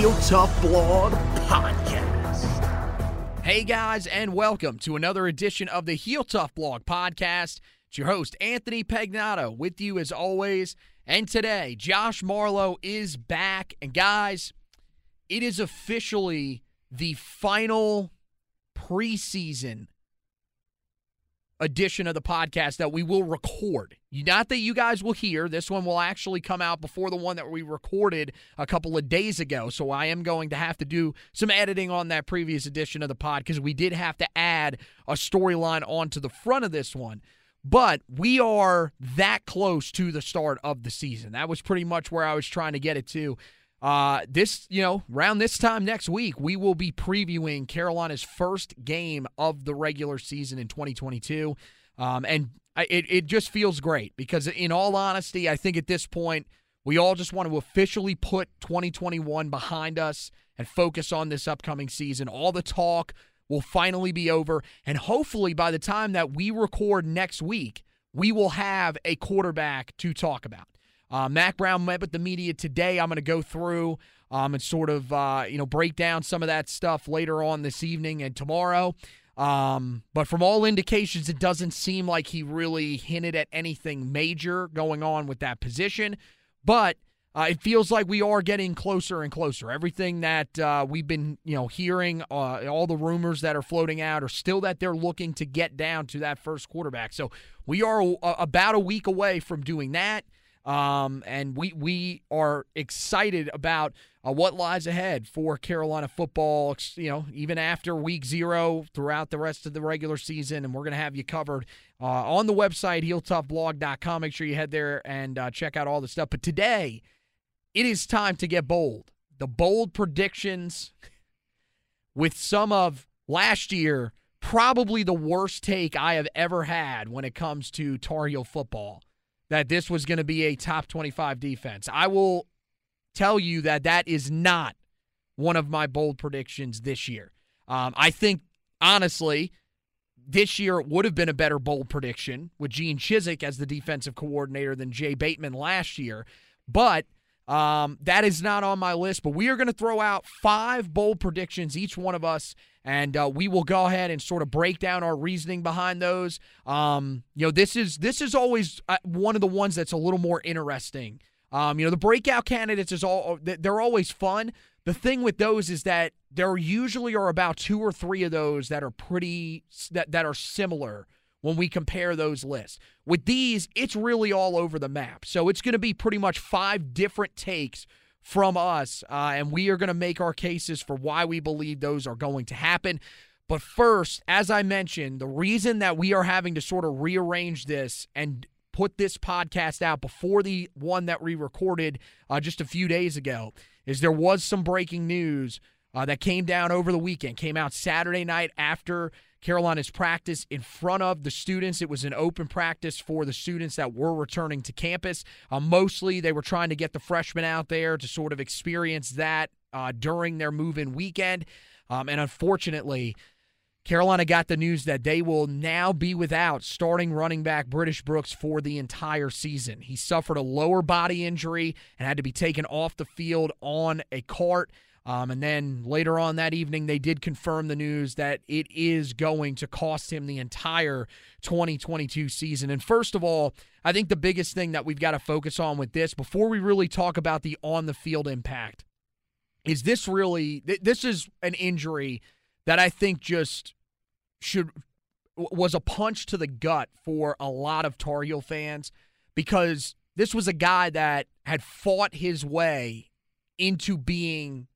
Heel Tough Blog Podcast. Hey guys, and welcome to another edition of the Heel Tough Blog Podcast. It's your host, Anthony Pagnato, with you as always. And today, Josh Marlowe is back. And guys, it is officially the final preseason edition of the podcast that we will record. Not that you guys will hear. This one will actually come out before the one that we recorded a couple of days ago. So I am going to have to do some editing on that previous edition of the pod because we did have to add a storyline onto the front of this one. But we are that close to the start of the season. That was pretty much where I was trying to get it to. Uh, this, you know, around this time next week, we will be previewing Carolina's first game of the regular season in 2022. Um, and I, it, it just feels great because, in all honesty, I think at this point, we all just want to officially put 2021 behind us and focus on this upcoming season. All the talk will finally be over. And hopefully, by the time that we record next week, we will have a quarterback to talk about. Uh, Mack Brown met with the media today. I'm going to go through um, and sort of uh, you know break down some of that stuff later on this evening and tomorrow. Um, but from all indications, it doesn't seem like he really hinted at anything major going on with that position. But uh, it feels like we are getting closer and closer. Everything that uh, we've been, you know, hearing, uh, all the rumors that are floating out are still that they're looking to get down to that first quarterback. So we are a, about a week away from doing that, um, and we we are excited about uh, what lies ahead for Carolina football. You know, even after week zero, throughout the rest of the regular season, and we're going to have you covered uh, on the website heeltoughblog.com. Make sure you head there and uh, check out all the stuff. But today it is time to get bold. The bold predictions with some of last year, probably the worst take I have ever had when it comes to Tar Heel football, that this was going to be a top 25 defense. I will tell you that that is not one of my bold predictions this year. Um, I think, honestly, this year would have been a better bold prediction with Gene Chizik as the defensive coordinator than Jay Bateman last year. But – um, that is not on my list, but we are going to throw out five bold predictions, each one of us, and uh, we will go ahead and sort of break down our reasoning behind those. Um, you know, this is this is always uh, one of the ones that's a little more interesting. Um, you know, the breakout candidates is all they're always fun. The thing with those is that there usually are about two or three of those that are pretty that that are similar when we compare those lists. With these, it's really all over the map. So it's going to be pretty much five different takes from us, uh, and we are going to make our cases for why we believe those are going to happen. But first, as I mentioned, the reason that we are having to sort of rearrange this and put this podcast out before the one that we recorded uh, just a few days ago is there was some breaking news uh, that came down over the weekend, came out Saturday night after Carolina's practice in front of the students. It was an open practice for the students that were returning to campus. Uh, mostly, they were trying to get the freshmen out there to sort of experience that uh, during their move in weekend. Um, and unfortunately, Carolina got the news that they will now be without starting running back British Brooks for the entire season. He suffered a lower body injury and had to be taken off the field on a cart. Um, and then later on that evening, they did confirm the news that it is going to cost him the entire 2022 season. And first of all, I think the biggest thing that we've got to focus on with this, before we really talk about the on the field impact, is this really, this is an injury that I think just should was a punch to the gut for a lot of Tar Heel fans because this was a guy that had fought his way into being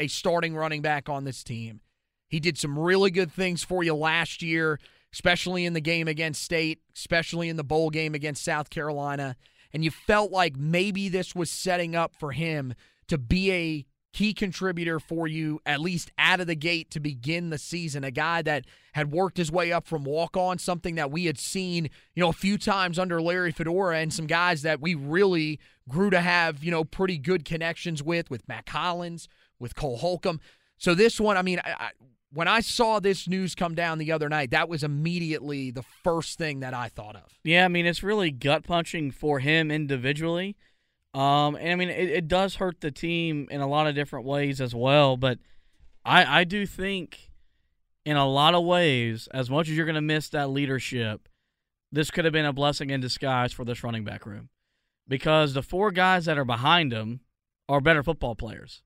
a starting running back on this team. He did some really good things for you last year, especially in the game against State, especially in the bowl game against South Carolina. And you felt like maybe this was setting up for him to be a key contributor for you, at least out of the gate to begin the season. A guy that had worked his way up from walk on, something that we had seen, you know, a few times under Larry Fedora, and some guys that we really grew to have, you know, pretty good connections with, with Mack Hollins, with Cole Holcomb. So this one, I mean, I, I, when I saw this news come down the other night, that was immediately the first thing that I thought of. Yeah, I mean, it's really gut punching for him individually. Um, and I mean, it, it does hurt the team in a lot of different ways as well. But I, I do think, in a lot of ways, as much as you're going to miss that leadership, this could have been a blessing in disguise for this running back room, because the four guys that are behind him are better football players.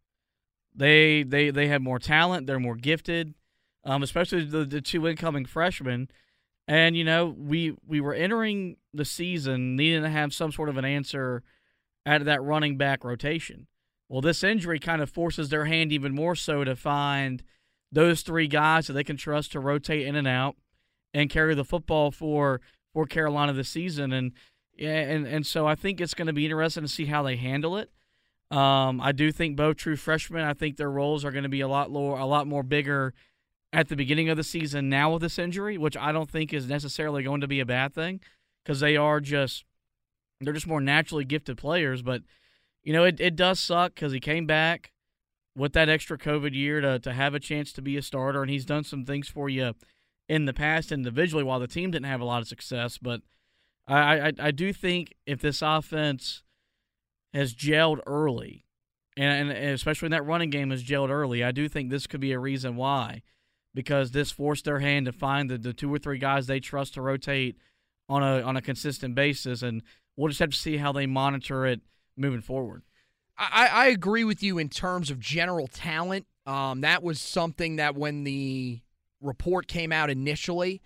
They they they have more talent. They're more gifted, um, especially the, the two incoming freshmen. And you know, we we were entering the season needing to have some sort of an answer out of that running back rotation. Well, this injury kind of forces their hand even more so to find those three guys that they can trust to rotate in and out and carry the football for for Carolina this season. And yeah, and and so I think it's going to be interesting to see how they handle it. Um, I do think both true freshmen. I think their roles are going to be a lot lower, a lot more bigger at the beginning of the season now with this injury, which I don't think is necessarily going to be a bad thing because they are just they're just more naturally gifted players. But you know, it, it does suck because he came back with that extra COVID year to to have a chance to be a starter, and he's done some things for you in the past individually while the team didn't have a lot of success. But I I, I do think if this offense has gelled early, and, and especially when that running game has gelled early, I do think this could be a reason why. Because this forced their hand to find the, the two or three guys they trust to rotate on a on a consistent basis, and we'll just have to see how they monitor it moving forward. I, I agree with you in terms of general talent. Um, that was something that when the report came out initially,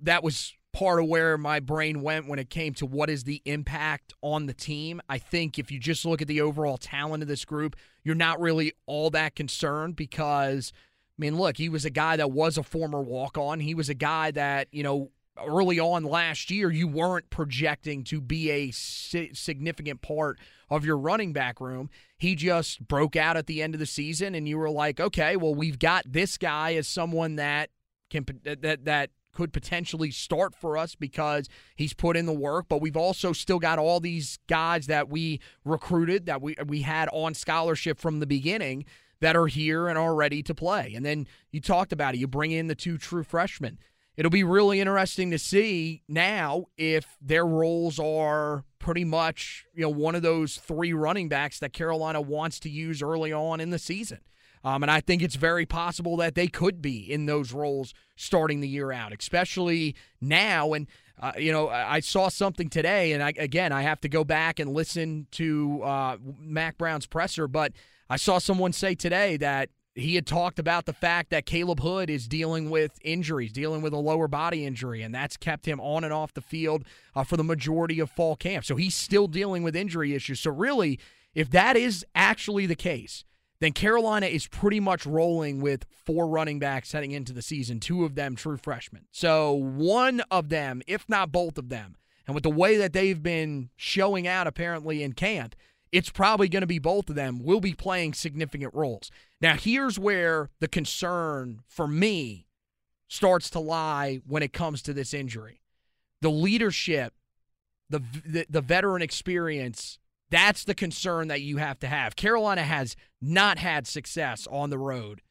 that was part of where my brain went when it came to what is the impact on the team. I think if you just look at the overall talent of this group, you're not really all that concerned because, I mean, look, he was a guy that was a former walk on. He was a guy that, you know, early on last year, you weren't projecting to be a significant part of your running back room. He just broke out at the end of the season, and you were like, okay, well, we've got this guy as someone that can that that could potentially start for us because he's put in the work. But we've also still got all these guys that we recruited that we we had on scholarship from the beginning that are here and are ready to play. And then you talked about it. You bring in the two true freshmen it'll be really interesting to see now if their roles are pretty much you know one of those three running backs that Carolina wants to use early on in the season. Um, and I think it's very possible that they could be in those roles starting the year out, especially now. And, uh, you know, I saw something today, and I, again, I have to go back and listen to uh, Mack Brown's presser, but I saw someone say today that he had talked about the fact that Caleb Hood is dealing with injuries, dealing with a lower body injury, and that's kept him on and off the field uh, for the majority of fall camp. So he's still dealing with injury issues. So, really, if that is actually the case, then Carolina is pretty much rolling with four running backs heading into the season, two of them true freshmen. So, one of them, if not both of them, and with the way that they've been showing out apparently in camp, it's probably going to be both of them will be playing significant roles. Now, here's where the concern for me starts to lie when it comes to this injury. The leadership, the the, the veteran experience, that's the concern that you have to have. Carolina has not had success on the road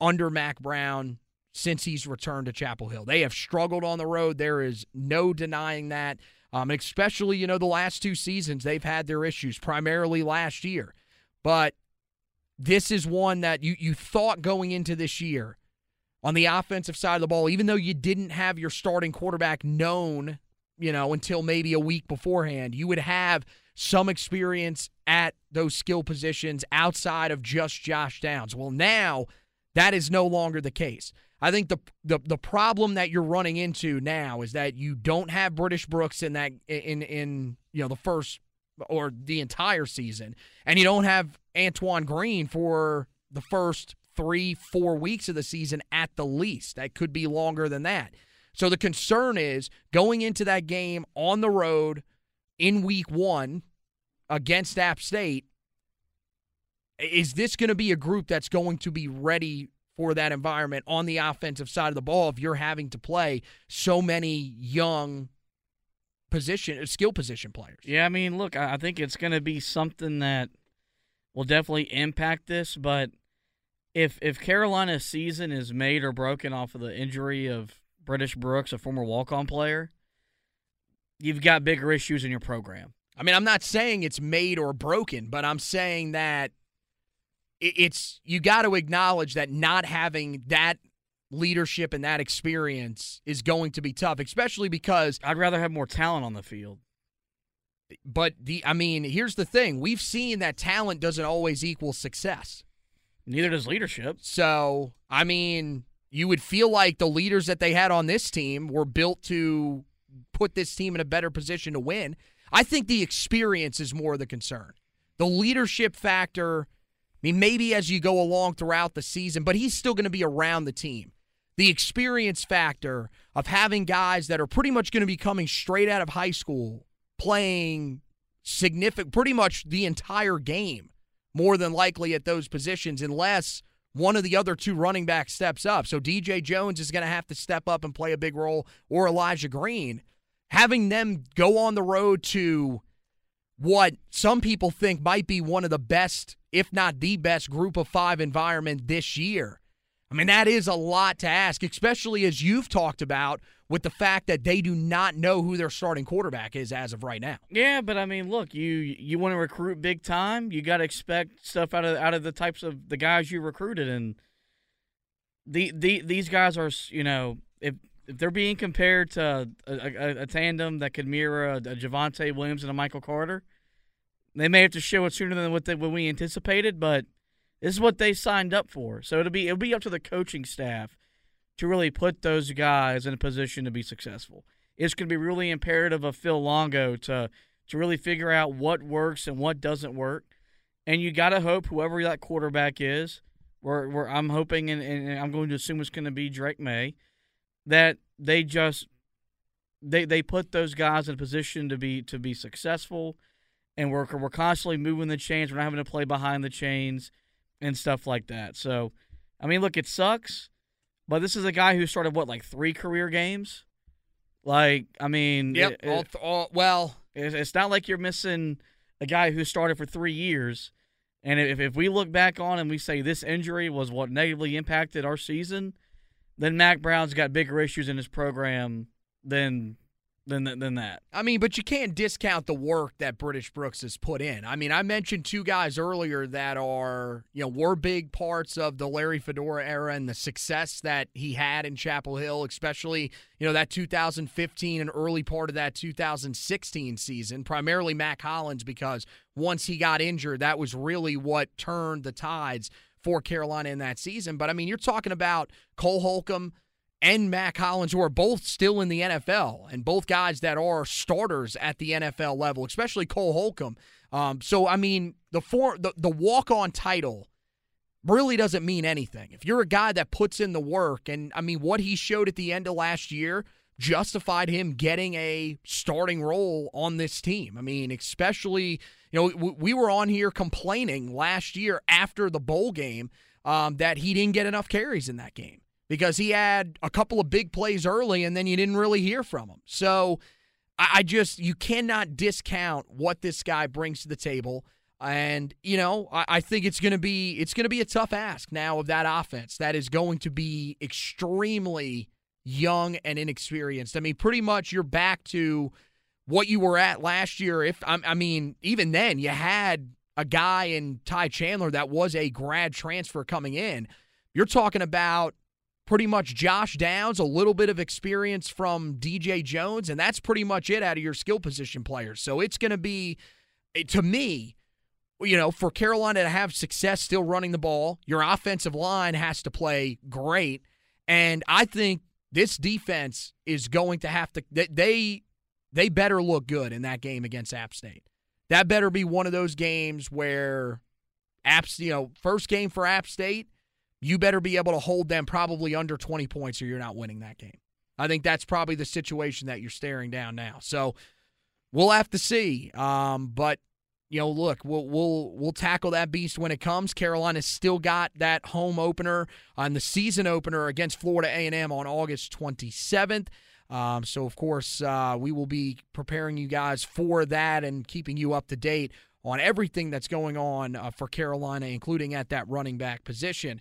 under Mack Brown since he's returned to Chapel Hill. They have struggled on the road. There is no denying that. Um, especially, you know, the last two seasons, they've had their issues, primarily last year. But this is one that you, you thought going into this year on the offensive side of the ball, even though you didn't have your starting quarterback known, you know, until maybe a week beforehand, you would have some experience at those skill positions outside of just Josh Downs. Well, now that is no longer the case. I think the, the the problem that you're running into now is that you don't have British Brooks in that in in you know the first or the entire season, and you don't have Antoine Green for the first three four weeks of the season at the least. That could be longer than that. So the concern is going into that game on the road in week one against App State. Is this going to be a group that's going to be ready for that environment on the offensive side of the ball if you're having to play so many young position uh, skill position players. Yeah, I mean, look, I think it's going to be something that will definitely impact this, but if if Carolina's season is made or broken off of the injury of British Brooks, a former walk-on player, you've got bigger issues in your program. I mean, I'm not saying it's made or broken, but I'm saying that it's you got to acknowledge that not having that leadership and that experience is going to be tough, especially because I'd rather have more talent on the field. But the I mean, here's the thing. We've seen that talent doesn't always equal success. Neither does leadership. So, I mean, you would feel like the leaders that they had on this team were built to put this team in a better position to win. I think the experience is more of the concern. The leadership factor I mean, maybe as you go along throughout the season, but he's still going to be around the team. The experience factor of having guys that are pretty much going to be coming straight out of high school playing significant, pretty much the entire game, more than likely at those positions, unless one of the other two running backs steps up. So DJ Jones is going to have to step up and play a big role, or Elijah Green. Having them go on the road to what some people think might be one of the best, if not the best, group of five environment this year. I mean, that is a lot to ask, especially as you've talked about with the fact that they do not know who their starting quarterback is as of right now. Yeah, but I mean, look, you you want to recruit big time, you got to expect stuff out of out of the types of the guys you recruited, and the the these guys are, you know, if if they're being compared to a, a, a tandem that could mirror a, a Javonte Williams and a Michael Carter, they may have to show it sooner than what, they, what we anticipated, but this is what they signed up for. So it'll be it'll be up to the coaching staff to really put those guys in a position to be successful. It's going to be really imperative of Phil Longo to to really figure out what works and what doesn't work. And you got to hope whoever that quarterback is, where, where I'm hoping and, and I'm going to assume it's going to be Drake Maye, that they just they they put those guys in a position to be to be successful and we're we're constantly moving the chains. We're not having to play behind the chains and stuff like that. So, I mean, look, it sucks, but this is a guy who started what like three career games. Like, I mean, yep. It, all, th- all, well, it's not like you're missing a guy who started for three years. And if if we look back on and we say this injury was what negatively impacted our season, then Mack Brown's got bigger issues in his program than than than that. I mean, but you can't discount the work that British Brooks has put in. I mean, I mentioned two guys earlier that are, you know, were big parts of the Larry Fedora era and the success that he had in Chapel Hill, especially, you know, that 2015 and early part of that 2016 season, primarily Mack Hollins because once he got injured, that was really what turned the tides for Carolina in that season. But I mean, you're talking about Cole Holcomb and Mack Hollins, who are both still in the NFL, and both guys that are starters at the NFL level, especially Cole Holcomb. Um, so I mean, the four the, the walk on title really doesn't mean anything. If you're a guy that puts in the work, and I mean, what he showed at the end of last year justified him getting a starting role on this team. I mean, especially, you know, we were on here complaining last year after the bowl game um, that he didn't get enough carries in that game because he had a couple of big plays early and then you didn't really hear from him. So I just, you cannot discount what this guy brings to the table. And you know, I, I think it's to be it's to be a tough ask now of that offense that is going to be extremely young and inexperienced. I mean, pretty much you're back to what you were at last year. If I mean, even then you had a guy in Ty Chandler that was a grad transfer coming in. You're talking about pretty much Josh Downs, a little bit of experience from DJ Jones, and that's pretty much it out of your skill position players. So it's going to be, eh, to me, you know, for Carolina to have success still running the ball, your offensive line has to play great. And I think this defense is going to have to they they better look good in that game against App State. That better be one of those games where App you know, first game for App State, you better be able to hold them probably under 20 points or you're not winning that game. I think that's probably the situation that you're staring down now. So we'll have to see. Um, but you know, look, we'll we'll we'll tackle that beast when it comes. Carolina's still got that home opener on the season opener against Florida A&M on August 27th. Um, so of course, uh, we will be preparing you guys for that and keeping you up to date on everything that's going on uh, for Carolina, including at that running back position.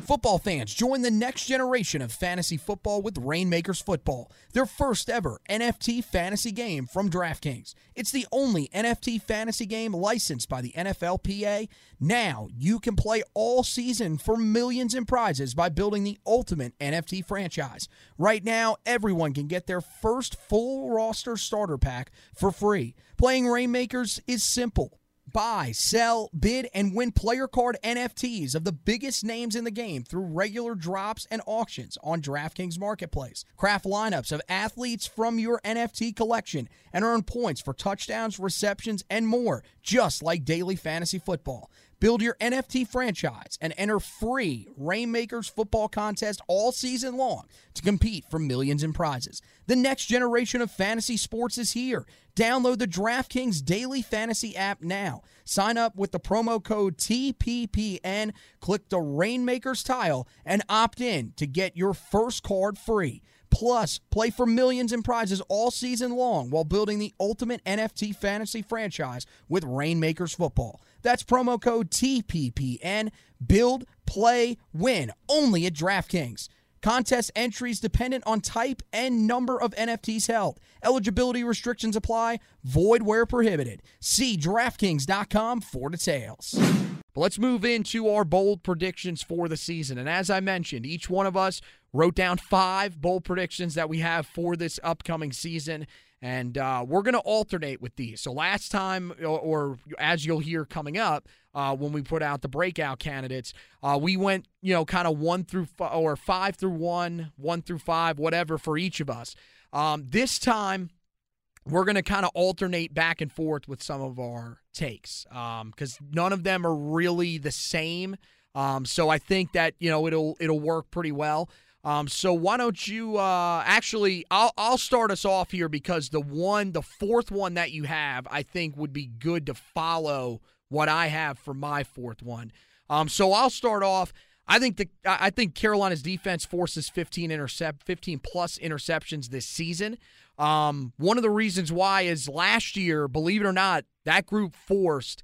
Football fans, join the next generation of fantasy football with Rainmakers Football, their first ever NFT fantasy game from DraftKings. It's the only NFT fantasy game licensed by the NFLPA. Now you can play all season for millions in prizes by building the ultimate NFT franchise. Right now, everyone can get their first full roster starter pack for free. Playing Rainmakers is simple buy, sell, bid, and win player card NFTs of the biggest names in the game through regular drops and auctions on DraftKings Marketplace. Craft lineups of athletes from your NFT collection and earn points for touchdowns, receptions, and more, just like daily fantasy football. Build your NFT franchise and enter free Rainmakers football contest all season long to compete for millions in prizes. The next generation of fantasy sports is here. Download the DraftKings Daily Fantasy app now. Sign up with the promo code TPPN, click the Rainmakers tile, and opt in to get your first card free. Plus, play for millions in prizes all season long while building the ultimate NFT fantasy franchise with Rainmakers Football. That's promo code TPPN. Build, play, win. Only at DraftKings. Contest entries dependent on type and number of NFTs held. Eligibility restrictions apply. Void where prohibited. See DraftKings.com for details. But let's move into our bold predictions for the season. And as I mentioned, each one of us wrote down five bold predictions that we have for this upcoming season. And uh, we're going to alternate with these. So last time, or, or as you'll hear coming up, uh, when we put out the breakout candidates, uh, we went, you know, kind of one through f- or five through one, one through five, whatever for each of us. Um, this time, we're going to kind of alternate back and forth with some of our takes because um, none of them are really the same. Um, so I think that you know it'll it'll work pretty well. Um, so why don't you uh, actually? I'll I'll start us off here because the one, the fourth one that you have, I think would be good to follow what I have for my fourth one. Um, so I'll start off. I think the I think Carolina's defense forces 15 intercept 15 plus interceptions this season. Um, one of the reasons why is last year, believe it or not, that group forced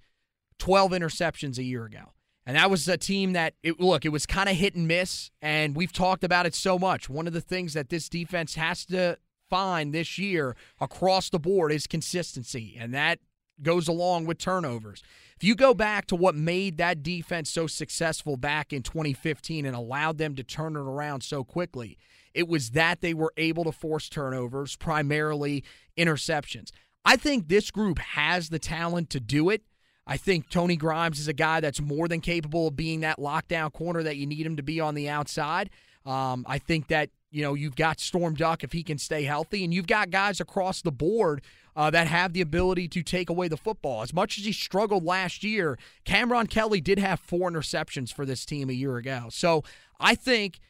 12 interceptions a year ago. And that was a team that, it, look, it was kind of hit and miss, and we've talked about it so much. One of the things that this defense has to find this year across the board is consistency, and that goes along with turnovers. If you go back to what made that defense so successful back in 2015 and allowed them to turn it around so quickly, it was that they were able to force turnovers, primarily interceptions. I think this group has the talent to do it. I think Tony Grimes is a guy that's more than capable of being that lockdown corner that you need him to be on the outside. Um, I think that you know you've got Storm Duck if he can stay healthy, and you've got guys across the board uh, that have the ability to take away the football. As much as he struggled last year, Cameron Kelly did have four interceptions for this team a year ago. So I think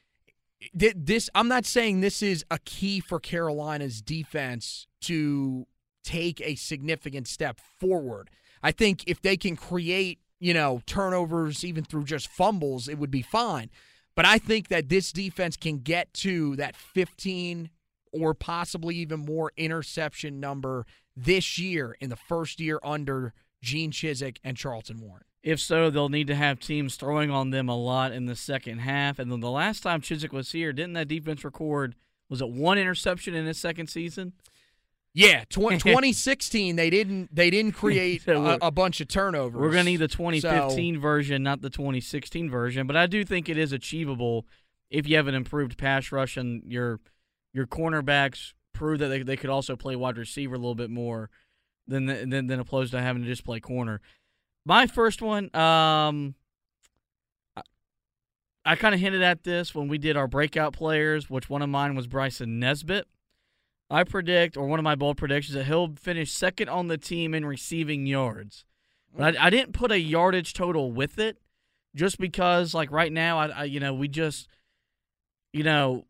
this. I'm not saying this is a key for Carolina's defense to take a significant step forward. I think if they can create, you know, turnovers even through just fumbles, it would be fine. But I think that this defense can get to that 15 or possibly even more interception number this year in the first year under Gene Chizik and Charlton Warren. If so, they'll need to have teams throwing on them a lot in the second half. And then the last time Chizik was here, didn't that defense record was it one interception in his second season? Yeah, tw- 2016 they didn't they didn't create so a, a, bunch of turnovers. We're going to need the 2015 so, version, not the 2016 version, but I do think it is achievable if you have an improved pass rush and your your cornerbacks prove that they, they could also play wide receiver a little bit more than than than opposed to having to just play corner. My first one, um, I, I kind of hinted at this when we did our breakout players, which one of mine was Bryson Nesbitt. I predict, or one of my bold predictions, that he'll finish second on the team in receiving yards. But I, I didn't put a yardage total with it, just because, like right now, I, I you know we just, you know,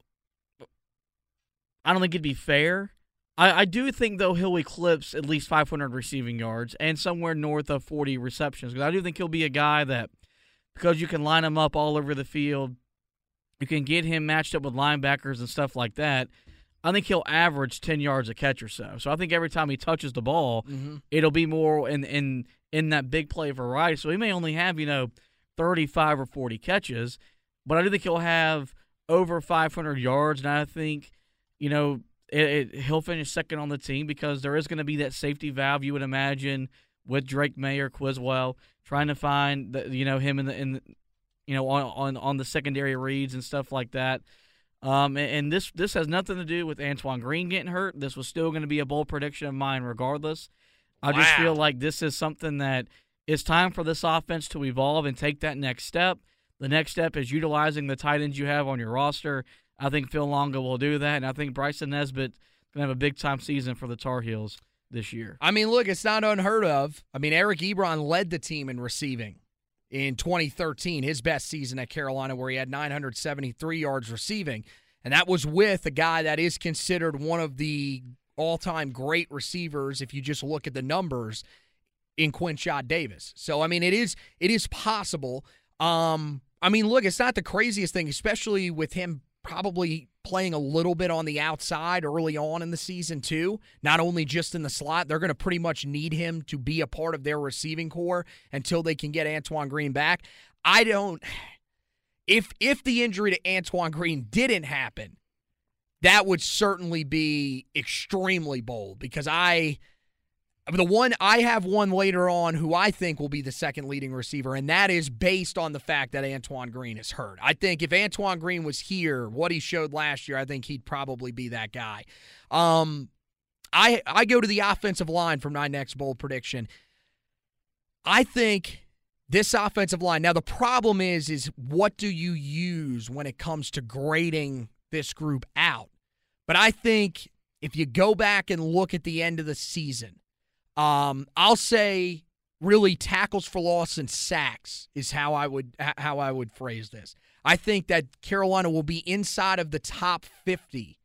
I don't think it'd be fair. I, I do think though he'll eclipse at least 500 receiving yards and somewhere north of 40 receptions because I do think he'll be a guy that because you can line him up all over the field, you can get him matched up with linebackers and stuff like that. I think he'll average 10 yards a catch or so. So I think every time he touches the ball, mm-hmm. it'll be more in in in that big play variety. So he may only have, you know, 35 or 40 catches, but I do think he'll have over 500 yards and I think, you know, it, it, he'll finish second on the team because there is going to be that safety valve you would imagine with Drake Maye Criswell trying to find the, you know him in the in the, you know on, on on the secondary reads and stuff like that. Um, and, and, this this has nothing to do with Antoine Green getting hurt. This was still going to be a bold prediction of mine, regardless. I wow. just feel like this is something that it's time for this offense to evolve and take that next step. The next step is utilizing the tight ends you have on your roster. I think Phil Longo will do that, and I think Bryson Nesbitt can have a big time season for the Tar Heels this year. I mean, look, it's not unheard of. I mean, Eric Ebron led the team in receiving in 2013, his best season at Carolina, where he had 973 yards receiving. And that was with a guy that is considered one of the all time great receivers, if you just look at the numbers, in Quinshad Davis. So, I mean, it is it is possible. Um, I mean, look, it's not the craziest thing, especially with him probably playing a little bit on the outside early on in the season too. Not only just in the slot they're going to pretty much need him to be a part of their receiving corps until they can get Antoine Green back. I don't if if the injury to Antoine Green didn't happen that would certainly be extremely bold because i the one I have one later on who I think will be the second leading receiver, and that is based on the fact that Antoine Green is hurt. I think if Antoine Green was here, what he showed last year, I think he'd probably be that guy. Um, I I go to the offensive line from my next bold prediction. I think this offensive line. Now the problem is is what do you use when it comes to grading this group out? But I think if you go back and look at the end of the season um, I'll say really tackles for loss and sacks is how I would how I would phrase this. I think that Carolina will be inside of the top 50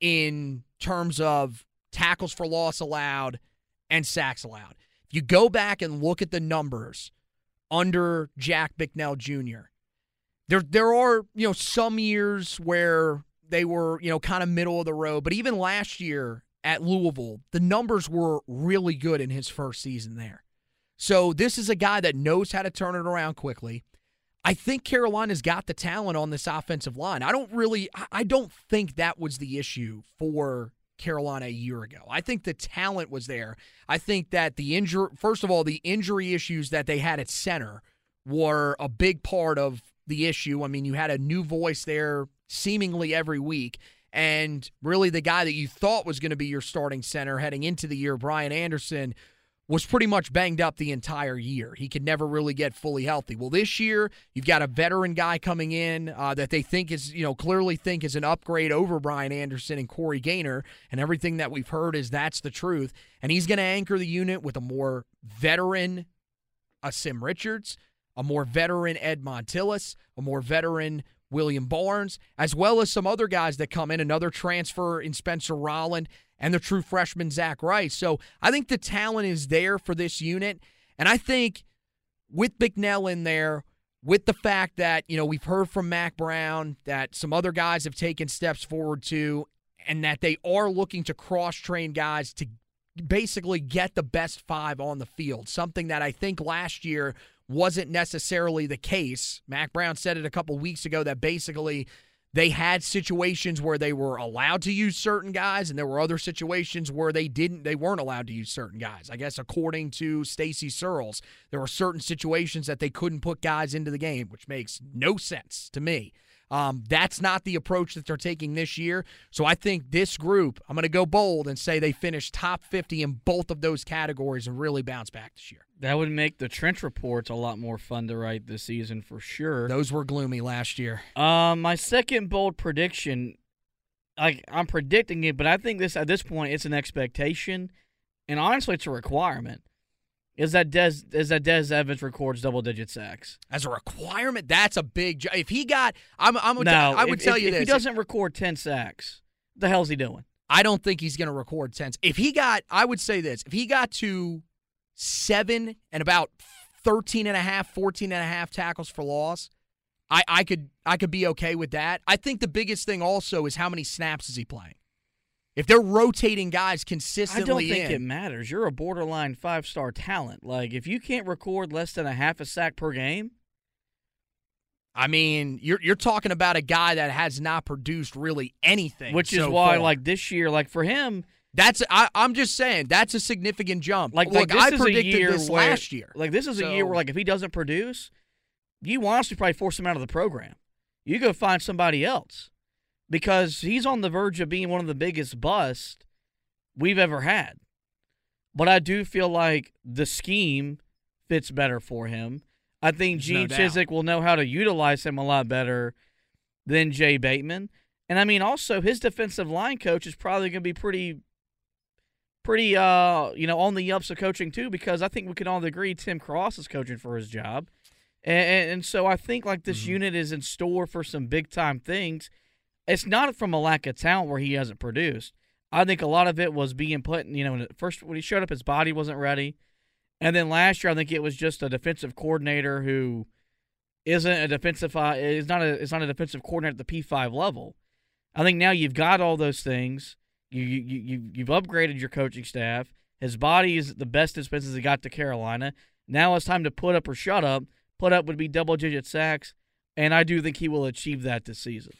in terms of tackles for loss allowed and sacks allowed. If you go back and look at the numbers under Jack Bicknell Jr., there there are, you know, some years where they were, you know, kind of middle of the road, but even last year at Louisville, the numbers were really good in his first season there. So this is a guy that knows how to turn it around quickly. I think Carolina's got the talent on this offensive line. I don't really I don't think that was the issue for Carolina a year ago. I think the talent was there. I think that the injury first of all, the injury issues that they had at center were a big part of the issue. I mean, you had a new voice there seemingly every week. And really, the guy that you thought was going to be your starting center heading into the year, Brian Anderson, was pretty much banged up the entire year. He could never really get fully healthy. Well, this year you've got a veteran guy coming in uh, that they think is, you know, clearly think is an upgrade over Brian Anderson and Corey Gaynor, and everything that we've heard is that's the truth. And he's going to anchor the unit with a more veteran, Asim Richards, a more veteran Ed Montilus, a more veteran William Barnes, as well as some other guys that come in, another transfer in Spencer Rolland and the true freshman Zach Rice. So I think the talent is there for this unit. And I think with Bicknell in there, with the fact that, you know, we've heard from Mack Brown that some other guys have taken steps forward too, and that they are looking to cross train guys to basically get the best five on the field, something that I think last year wasn't necessarily the case. Mack Brown said it a couple weeks ago that basically they had situations where they were allowed to use certain guys and there were other situations where they didn't they weren't allowed to use certain guys i guess according to stacy searels there were certain situations that they couldn't put guys into the game which makes no sense to me um, that's not the approach that they're taking this year. So I think this group, I'm going to go bold and say they finished top 50 in both of those categories and really bounce back this year. That would make the trench reports a lot more fun to write this season for sure. Those were gloomy last year. Um, my second bold prediction, like I'm predicting it, but I think this at this point it's an expectation, and honestly, it's a requirement is that Des is that Des Evans records double digit sacks as a requirement. That's a big. If he got, I'm, I'm now, I would if, tell if, you if this: he doesn't record ten sacks, the hell's he doing? I don't think he's going to record ten. If he got, I would say this: if he got to seven and about 13 and a half, 14 and a half tackles for loss, I, I could I could be okay with that. I think the biggest thing also is how many snaps is he playing. If they're rotating guys consistently, I don't think in, it matters. You're a borderline five star talent. Like if you can't record less than a half a sack per game, I mean, you're you're talking about a guy that has not produced really anything. Which is so why, far. like this year, like for him, that's I, am just saying that's a significant jump. Like, Look, like this I is predicted a year this where, last year. Like this is so, a year where, like, if he doesn't produce, you honestly probably force him out of the program. You go find somebody else because he's on the verge of being one of the biggest busts we've ever had. But I do feel like the scheme fits better for him. I think Gene no Chizik will know how to utilize him a lot better than Jay Bateman. And I mean, also his defensive line coach is probably going to be pretty, pretty, uh, you know, on the ups of coaching too, because I think we can all agree Tim Cross is coaching for his job, and, and so I think like this Mm-hmm. unit is in store for some big time things. It's not from a lack of talent where he hasn't produced. I think a lot of it was being put, in, you know, first when he showed up, his body wasn't ready. And then last year, I think it was just a defensive coordinator who isn't a defensive, uh, is not a, is not a defensive coordinator at the P five level. I think now you've got all those things. You you you you've upgraded your coaching staff. His body is the best it's been since he got to Carolina. Now it's time to put up or shut up. Put up would be double digit sacks, and I do think he will achieve that this season.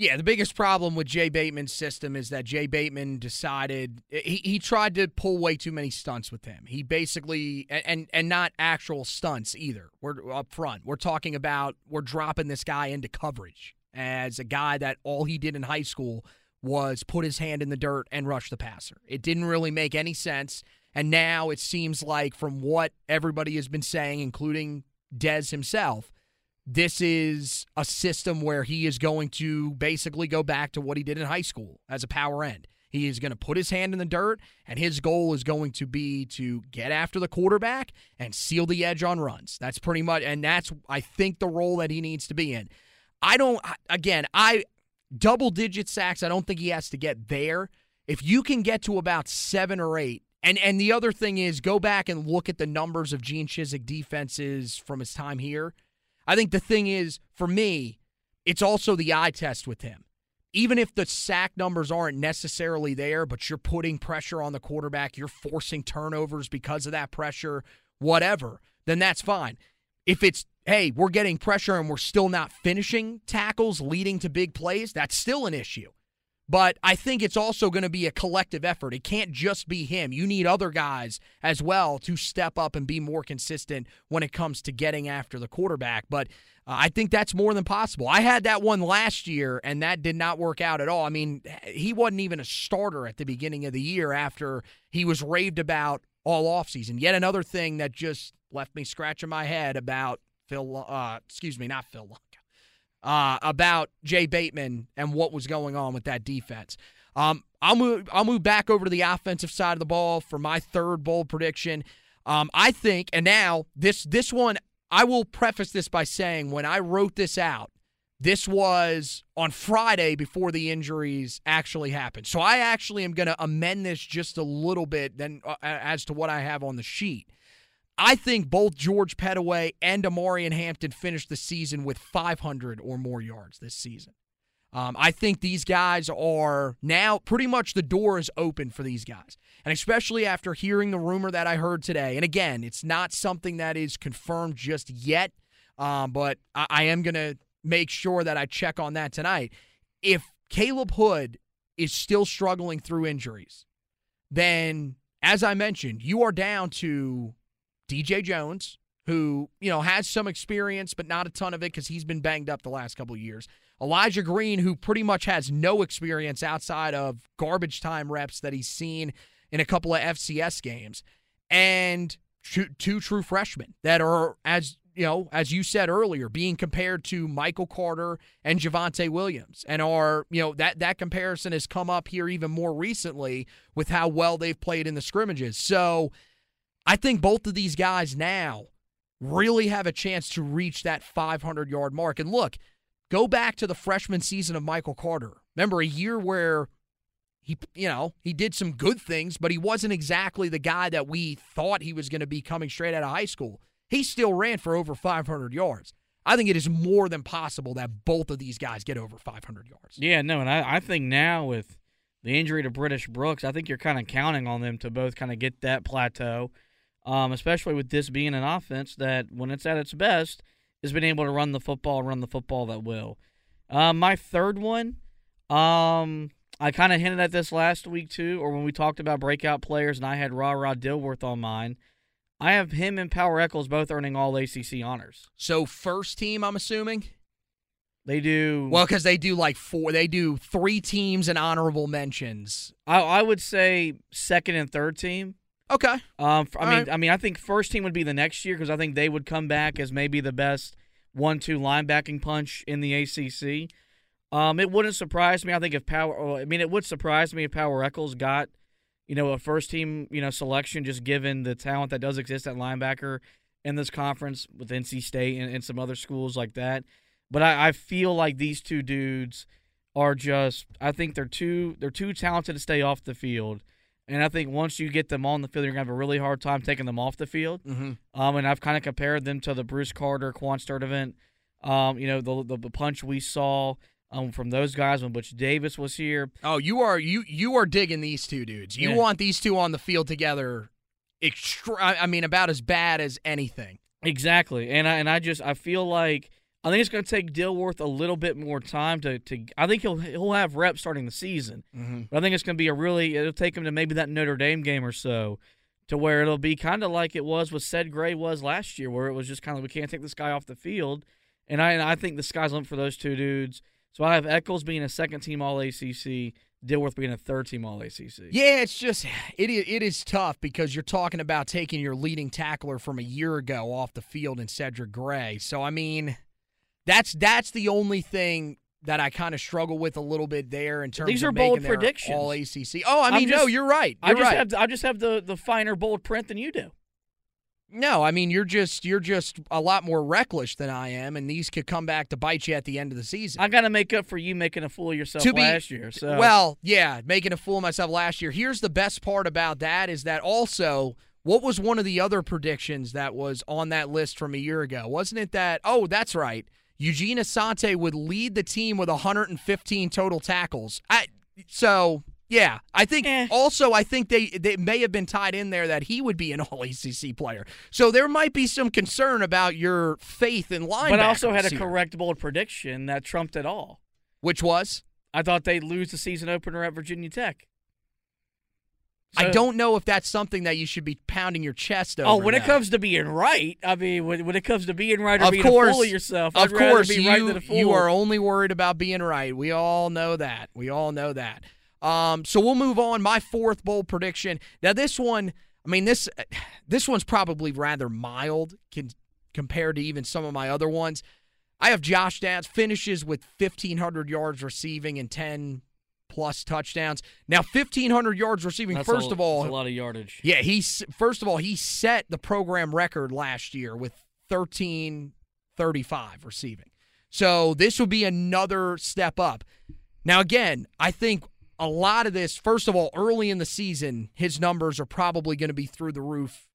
Yeah, the biggest problem with Jay Bateman's system is that Jay Bateman decided he, he tried to pull way too many stunts with him. He basically and and not actual stunts either. We're up front. We're talking about we're dropping this guy into coverage as a guy that all he did in high school was put his hand in the dirt and rush the passer. It didn't really make any sense. And now it seems like from what everybody has been saying, including Dez himself, this is a system where he is going to basically go back to what he did in high school as a power end. He is going to put his hand in the dirt, and his goal is going to be to get after the quarterback and seal the edge on runs. That's pretty much, and that's, I think, the role that he needs to be in. I don't, again, I, double digit sacks, I don't think he has to get there. If you can get to about seven or eight, and and the other thing is go back and look at the numbers of Gene Chizik defenses from his time here. I think the thing is, for me, it's also the eye test with him. Even if the sack numbers aren't necessarily there, but you're putting pressure on the quarterback, you're forcing turnovers because of that pressure, whatever, then that's fine. If it's, hey, we're getting pressure and we're still not finishing tackles leading to big plays, that's still an issue. But I think it's also going to be a collective effort. It can't just be him. You need other guys as well to step up and be more consistent when it comes to getting after the quarterback. But uh, I think that's more than possible. I had that one last year, and that did not work out at all. I mean, he wasn't even a starter at the beginning of the year after he was raved about all offseason. Yet another thing that just left me scratching my head about Phil, uh, excuse me, not Phil uh, about Jay Bateman and what was going on with that defense. Um, I'll move. I'll move back over to the offensive side of the ball for my third bold prediction. Um, I think, and now this this one, I will preface this by saying when I wrote this out, this was on Friday before the injuries actually happened. So I actually am going to amend this just a little bit then uh, as to what I have on the sheet. I think both George Pettaway and Omarion Hampton finished the season with 500 or more yards this season. Um, I think these guys are now pretty much the door is open for these guys. And especially after hearing the rumor that I heard today. And again, it's not something that is confirmed just yet, um, but I, I am going to make sure that I check on that tonight. If Caleb Hood is still struggling through injuries, then as I mentioned, you are down to DJ Jones, who, you know, has some experience, but not a ton of it because he's been banged up the last couple of years. Elijah Green, who pretty much has no experience outside of garbage time reps that he's seen in a couple of FCS games, and two, two true freshmen that are, as you know, as you said earlier, being compared to Michael Carter and Javonte Williams, and are you know that that comparison has come up here even more recently with how well they've played in the scrimmages. So, I think both of these guys now really have a chance to reach that 500 yard mark. And look, Go back to the freshman season of Michael Carter. Remember a year where he, you know, he did some good things, but he wasn't exactly the guy that we thought he was going to be coming straight out of high school. He still ran for over 500 yards. I think it is more than possible that both of these guys get over 500 yards. Yeah, no, and I, I think now with the injury to British Brooks, I think you're kind of counting on them to both kind of get that plateau, um, especially with this being an offense that, when it's at its best, has been able to run the football, run the football that will. Um, my third one, um, I kind of hinted at this last week too, or when we talked about breakout players, and I had Ra Ra Dilworth on mine. I have him and Power Echols both earning all ACC honors. So first team, I'm assuming. They do well because they do like four. They do three teams and honorable mentions. I, I would say second and third team. Okay. Um, I mean, right. I mean, I think first team would be the next year because I think they would come back as maybe the best one-two linebacking punch in the ACC. Um, it wouldn't surprise me. I think if Power, I mean, it would surprise me if Power Echols got, you know, a first team, you know, selection just given the talent that does exist at linebacker in this conference with NC State and, and some other schools like that. But I, I feel like these two dudes are just. I think they're too they're too talented to stay off the field and I think once you get them on the field, you're gonna have a really hard time taking them off the field. Mm-hmm. Um, and I've kind of compared them to the Bruce Carter, Quan Sturdivant. Um, you know, the, the, the punch we saw um from those guys when Butch Davis was here. Oh, you are you you are digging these two dudes. You yeah. want these two on the field together. Extra, I mean, about as bad as anything. Exactly, and I and I just I feel like I think it's going to take Dilworth a little bit more time to, to. I think he'll he'll have reps starting the season, mm-hmm. but I think it's going to be a really. It'll take him to maybe that Notre Dame game or so, to where it'll be kind of like it was with Ced Gray was last year, where it was just kind of we can't take this guy off the field, and I and I think the sky's limit for those two dudes. So I have Echols being a second team All ACC, Dilworth being a third team All ACC. Yeah, it's just it is, it is tough because you're talking about taking your leading tackler from a year ago off the field in Cedric Gray. So I mean that's that's the only thing that I kind of struggle with a little bit there in terms These are of bold predictions. All ACC. Oh, I mean, just, no, you're right. You're I just right. have I just have the the finer bold print than you do. No, I mean you're just you're just a lot more reckless than I am, and these could come back to bite you at the end of the season. I got to make up for you making a fool of yourself to be, last year. So well, yeah, making a fool of myself last year. Here's the best part about that is that also what was one of the other predictions that was on that list from a year ago? Wasn't it that? Oh, that's right. Eugene Asante would lead the team with 115 total tackles. I, so yeah, I think eh. also I think they they may have been tied in there that he would be an All ACC player. So there might be some concern about your faith in line. But I also had a correct bold prediction that trumped it all. Which was? I thought they'd lose the season opener at Virginia Tech. So, I don't know if that's something that you should be pounding your chest over. Oh, when now. it comes to being right, I mean, when, when it comes to being right or of being course, a fool of yourself, of I'd course, be you, right you are only worried about being right. We all know that. We all know that. Um, so we'll move on. My fourth bold prediction. Now, this one, I mean this this one's probably rather mild can, compared to even some of my other ones. I have Josh Downs finishes with 1500 yards receiving and 10 plus touchdowns. Now 1500 yards receiving That's first a, of all that's a lot of yardage. yeah, he's first of all he set the program record last year with 1335 receiving. So this will be another step up. Now again, I think a lot of this first of all early in the season his numbers are probably going to be through the roof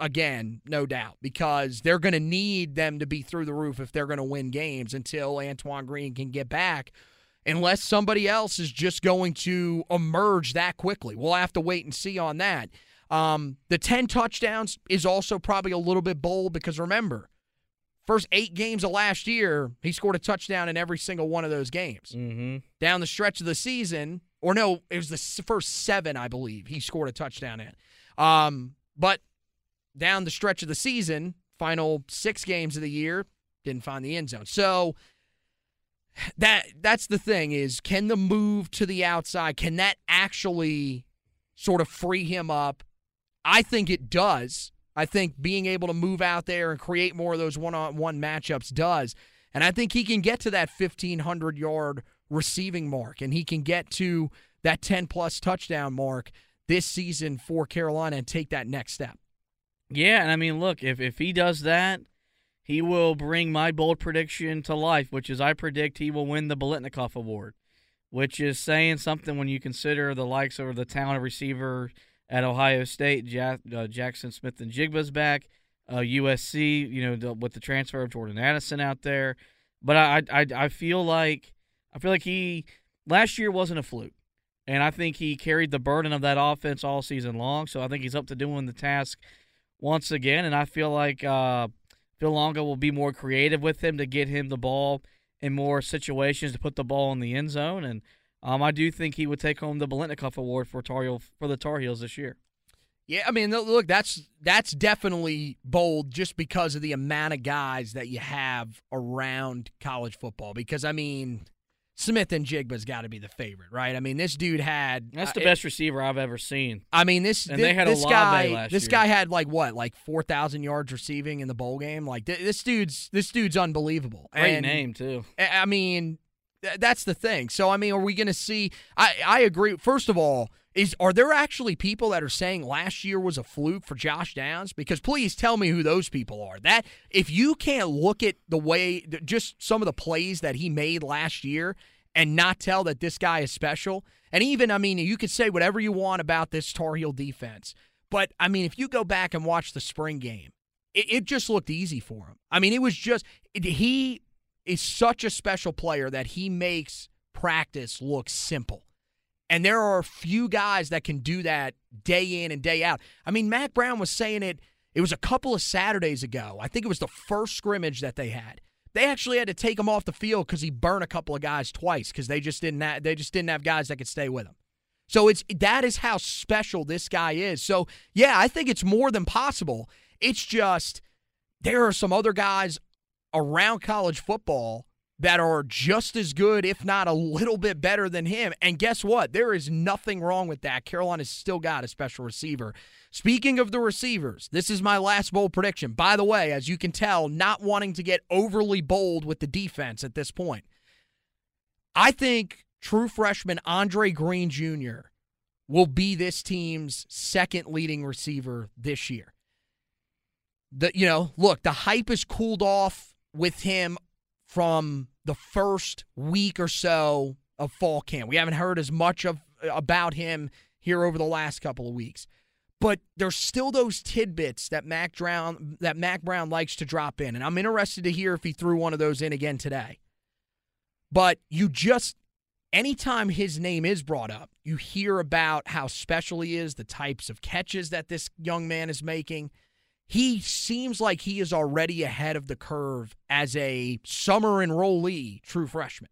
again, no doubt, because they're going to need them to be through the roof if they're going to win games until Antoine Green can get back unless somebody else is just going to emerge that quickly. We'll have to wait and see on that. Um, the 10 touchdowns is also probably a little bit bold because remember, first eight games of last year, he scored a touchdown in every single one of those games. Mm-hmm. Down the stretch of the season, or no, it was the first seven, I believe, he scored a touchdown in. Um, but down the stretch of the season, final six games of the year, didn't find the end zone. So that that's the thing is can the move to the outside can that actually sort of free him up? I think it does. I think being able to move out there and create more of those one-on-one matchups does. And i think he can get to that 1500 yard receiving mark and he can get to that 10 plus touchdown mark this season for carolina and take that next step. Yeah, and I mean, look, if if he does that, he will bring my bold prediction to life, which is I predict he will win the Biletnikoff Award, which is saying something when you consider the likes of the talented receiver at Ohio State, ja- uh, Jaxon Smith-Njigba's back, uh, USC, you know, the, with the transfer of Jordan Addison out there. But I, I I feel like I feel like he last year wasn't a fluke. And I think he carried the burden of that offense all season long. So I think he's up to doing the task once again. And I feel like uh, Phil Longo will be more creative with him to get him the ball in more situations to put the ball in the end zone. And um, I do think he would take home the Biletnikoff Award for Tar Heel, for the Tar Heels this year. Yeah, I mean, look, that's that's definitely bold just because of the amount of guys that you have around college football. Because I mean, Smith-Njigba's got to be the favorite, right? I mean, this dude had That's the uh, best receiver I've ever seen. I mean, this And thi- they had this guy this year. guy had like what, like four thousand yards receiving in the bowl game. Like th- this dude's this dude's unbelievable. Great And- name too. I I mean, th- that's the thing. So I mean, are we going to see? I I agree. First of all, is are there actually people that are saying last year was a fluke for Josh Downs? Because please tell me who those people are. That if you can't look at the way, just some of the plays that he made last year. And not tell that this guy is special. And even, I mean, you could say whatever you want about this Tar Heel defense. But, I mean, if you go back and watch the spring game, it, it just looked easy for him. I mean, it was just, it, he is such a special player that he makes practice look simple. And there are a few guys that can do that day in and day out. I mean, Mack Brown was saying it, it was a couple of Saturdays ago. I think it was the first scrimmage that they had. They actually had to take him off the field because he burned a couple of guys twice because they just didn't have, they just didn't have guys that could stay with him. So it's that is how special this guy is. So yeah, I think it's more than possible. It's just there are some other guys around college football that are just as good, if not a little bit better than him. And guess what? There is nothing wrong with that. Carolina's still got a special receiver. Speaking of the receivers, this is my last bold prediction. By the way, as you can tell, not wanting to get overly bold with the defense at this point. I think true freshman Andre Greene Jr. will be this team's second leading receiver this year. The you know, look, the hype has cooled off with him from the first week or so of fall camp. We haven't heard as much of about him here over the last couple of weeks. But there's still those tidbits that Mack Brown that Mack Brown likes to drop in, and I'm interested to hear if he threw one of those in again today. But you just anytime his name is brought up, you hear about how special he is, the types of catches that this young man is making. He seems like he is already ahead of the curve as a summer enrollee, true freshman.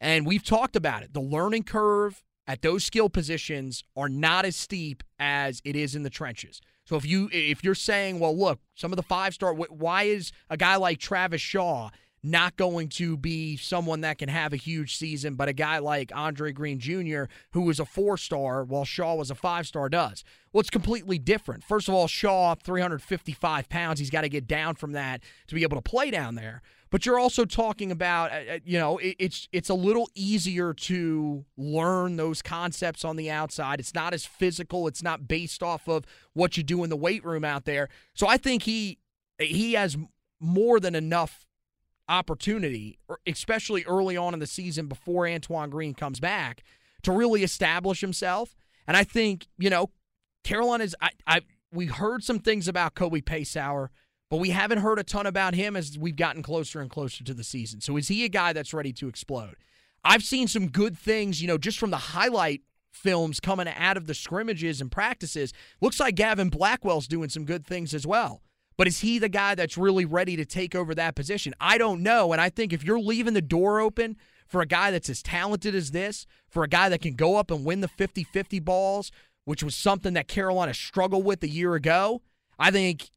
And we've talked about it. The learning curve at those skill positions are not as steep as it is in the trenches. So if you if you're saying, well, look, some of the five star, why is a guy like Travis Shaw not going to be someone that can have a huge season, but a guy like Andre Greene Jr., who was a four star while Shaw was a five star, does. Well, it's completely different. First of all, Shaw, 355 pounds. He's got to get down from that to be able to play down there. But you're also talking about, uh, uh, you know, it's it's a little easier to learn those concepts on the outside. It's not as physical. It's not based off of what you do in the weight room out there. So I think he he has more than enough opportunity, er, especially early on in the season before Antoine Green comes back, to really establish himself. And I think you know, Carolina's. I, I we heard some things about Kobe Paysour but we haven't heard a ton about him as we've gotten closer and closer to the season. So is he a guy that's ready to explode? I've seen some good things, you know, just from the highlight films coming out of the scrimmages and practices. Looks like Gavin Blackwell's doing some good things as well. But is he the guy that's really ready to take over that position? I don't know. And I think if you're leaving the door open for a guy that's as talented as this, for a guy that can go up and win the 50 50 balls, which was something that Carolina struggled with a year ago, I think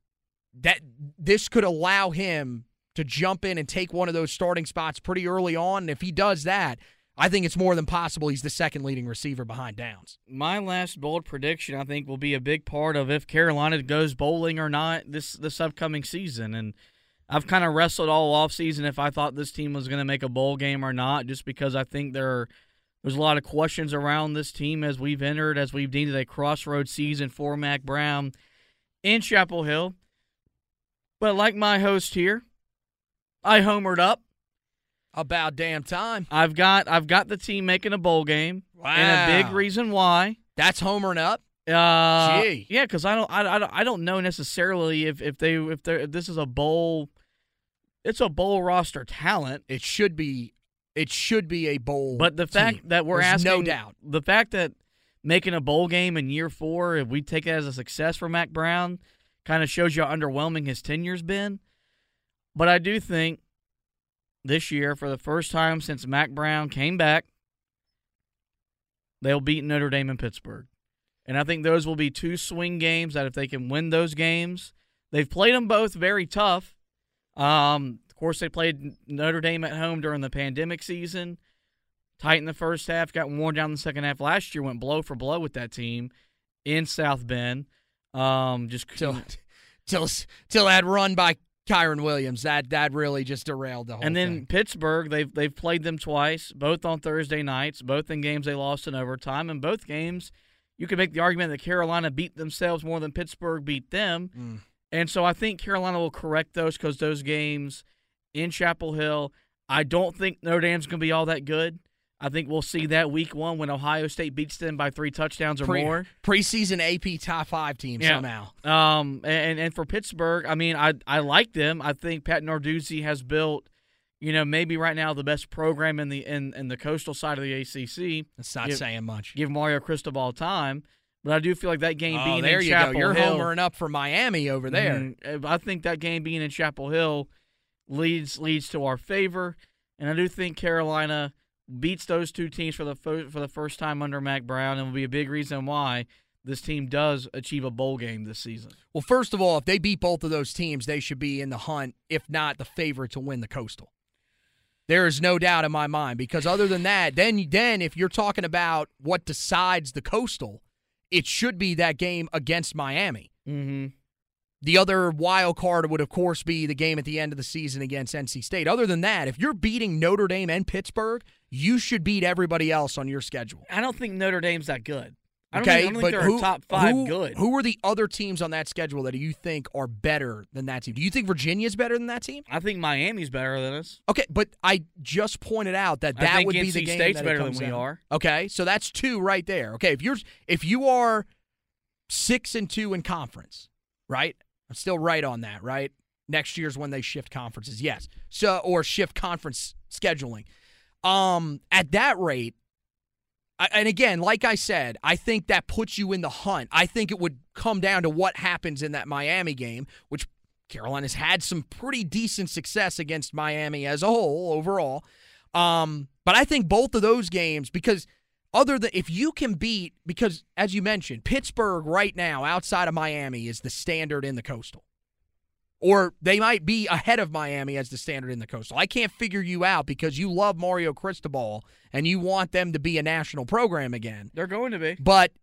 that this could allow him to jump in and take one of those starting spots pretty early on. And if he does that, I think it's more than possible he's the second leading receiver behind Downs. My last bold prediction, I think, will be a big part of if Carolina goes bowling or not this this upcoming season. And I've kind of wrestled all off season if I thought this team was going to make a bowl game or not, just because I think there are, there's a lot of questions around this team as we've entered, as we've deemed it a crossroads season for Mack Brown in Chapel Hill. But like my host here, I homered up. About damn time. I've got I've got the team making a bowl game. Wow. And a big reason why. That's homering up. Uh, Gee. Yeah, because I don't I, I don't I don't know necessarily if if they if they if this is a bowl. It's a bowl roster talent. It should be. It should be a bowl. But the fact team. that we're There's asking, no doubt. the fact that making a bowl game in year four, if we take it as a success for Mack Brown, kind of shows you how underwhelming his tenure's been. But I do think this year, for the first time since Mack Brown came back, they'll beat Notre Dame and Pittsburgh. And I think those will be two swing games that if they can win those games, they've played them both very tough. Um, of course, they played Notre Dame at home during the pandemic season. Tight in the first half, got worn down in the second half. Last year went blow for blow with that team in South Bend. Um, just till till till that run by Kyren Williams that that really just derailed the whole. And then thing. Pittsburgh, they've they've played them twice, both on Thursday nights, both in games they lost in overtime, and both games you could make the argument that Carolina beat themselves more than Pittsburgh beat them. Mm. And so I think Carolina will correct those because those games in Chapel Hill, I don't think Notre Dame's going to be all that good. I think we'll see that week one when Ohio State beats them by three touchdowns or Pre- more. Preseason AP top five team Yeah. somehow. Um, and and for Pittsburgh, I mean, I I like them. I think Pat Narduzzi has built, you know, maybe right now the best program in the in, in the coastal side of the ACC. That's not Give- saying much. Give Mario Cristobal time, but I do feel like that game Oh, being there in you Chapel go. You're Hill, homering up for Miami over there. Mhm. I think that game being in Chapel Hill leads leads to our favor, and I do think Carolina beats those two teams for the fo- for the first time under Mack Brown, and will be a big reason why this team does achieve a bowl game this season. Well, first of all, if they beat both of those teams, they should be in the hunt, if not the favorite to win the Coastal. There is no doubt in my mind because other than that, then then if you're talking about what decides the Coastal, it should be that game against Miami. Mm-hmm. The other wild card would, of course, be the game at the end of the season against NC State. Other than that, if you're beating Notre Dame and Pittsburgh, you should beat everybody else on your schedule. I don't think Notre Dame's that good. I don't okay, think, I don't but think they're who, top five who, good. Who are the other teams on that schedule that you think are better than that team? Do you think Virginia's better than that team? I think Miami's better than us. Okay, but I just pointed out that that would NC be the game State's that better than we are. Okay, so that's two right there. Okay, if you're if you are six and two in conference, right? I'm still right on that, right? Next year's when they shift conferences, yes. So or shift conference scheduling. Um, at that rate, and again, like I said, I think that puts you in the hunt. I think it would come down to what happens in that Miami game, which Carolina's had some pretty decent success against Miami as a whole overall. Um, but I think both of those games, because other than if you can beat, because as you mentioned, Pittsburgh right now outside of Miami is the standard in the coastal. Or they might be ahead of Miami as the standard in the coastal. I can't figure you out because you love Mario Cristobal and you want them to be a national program again. They're going to be. But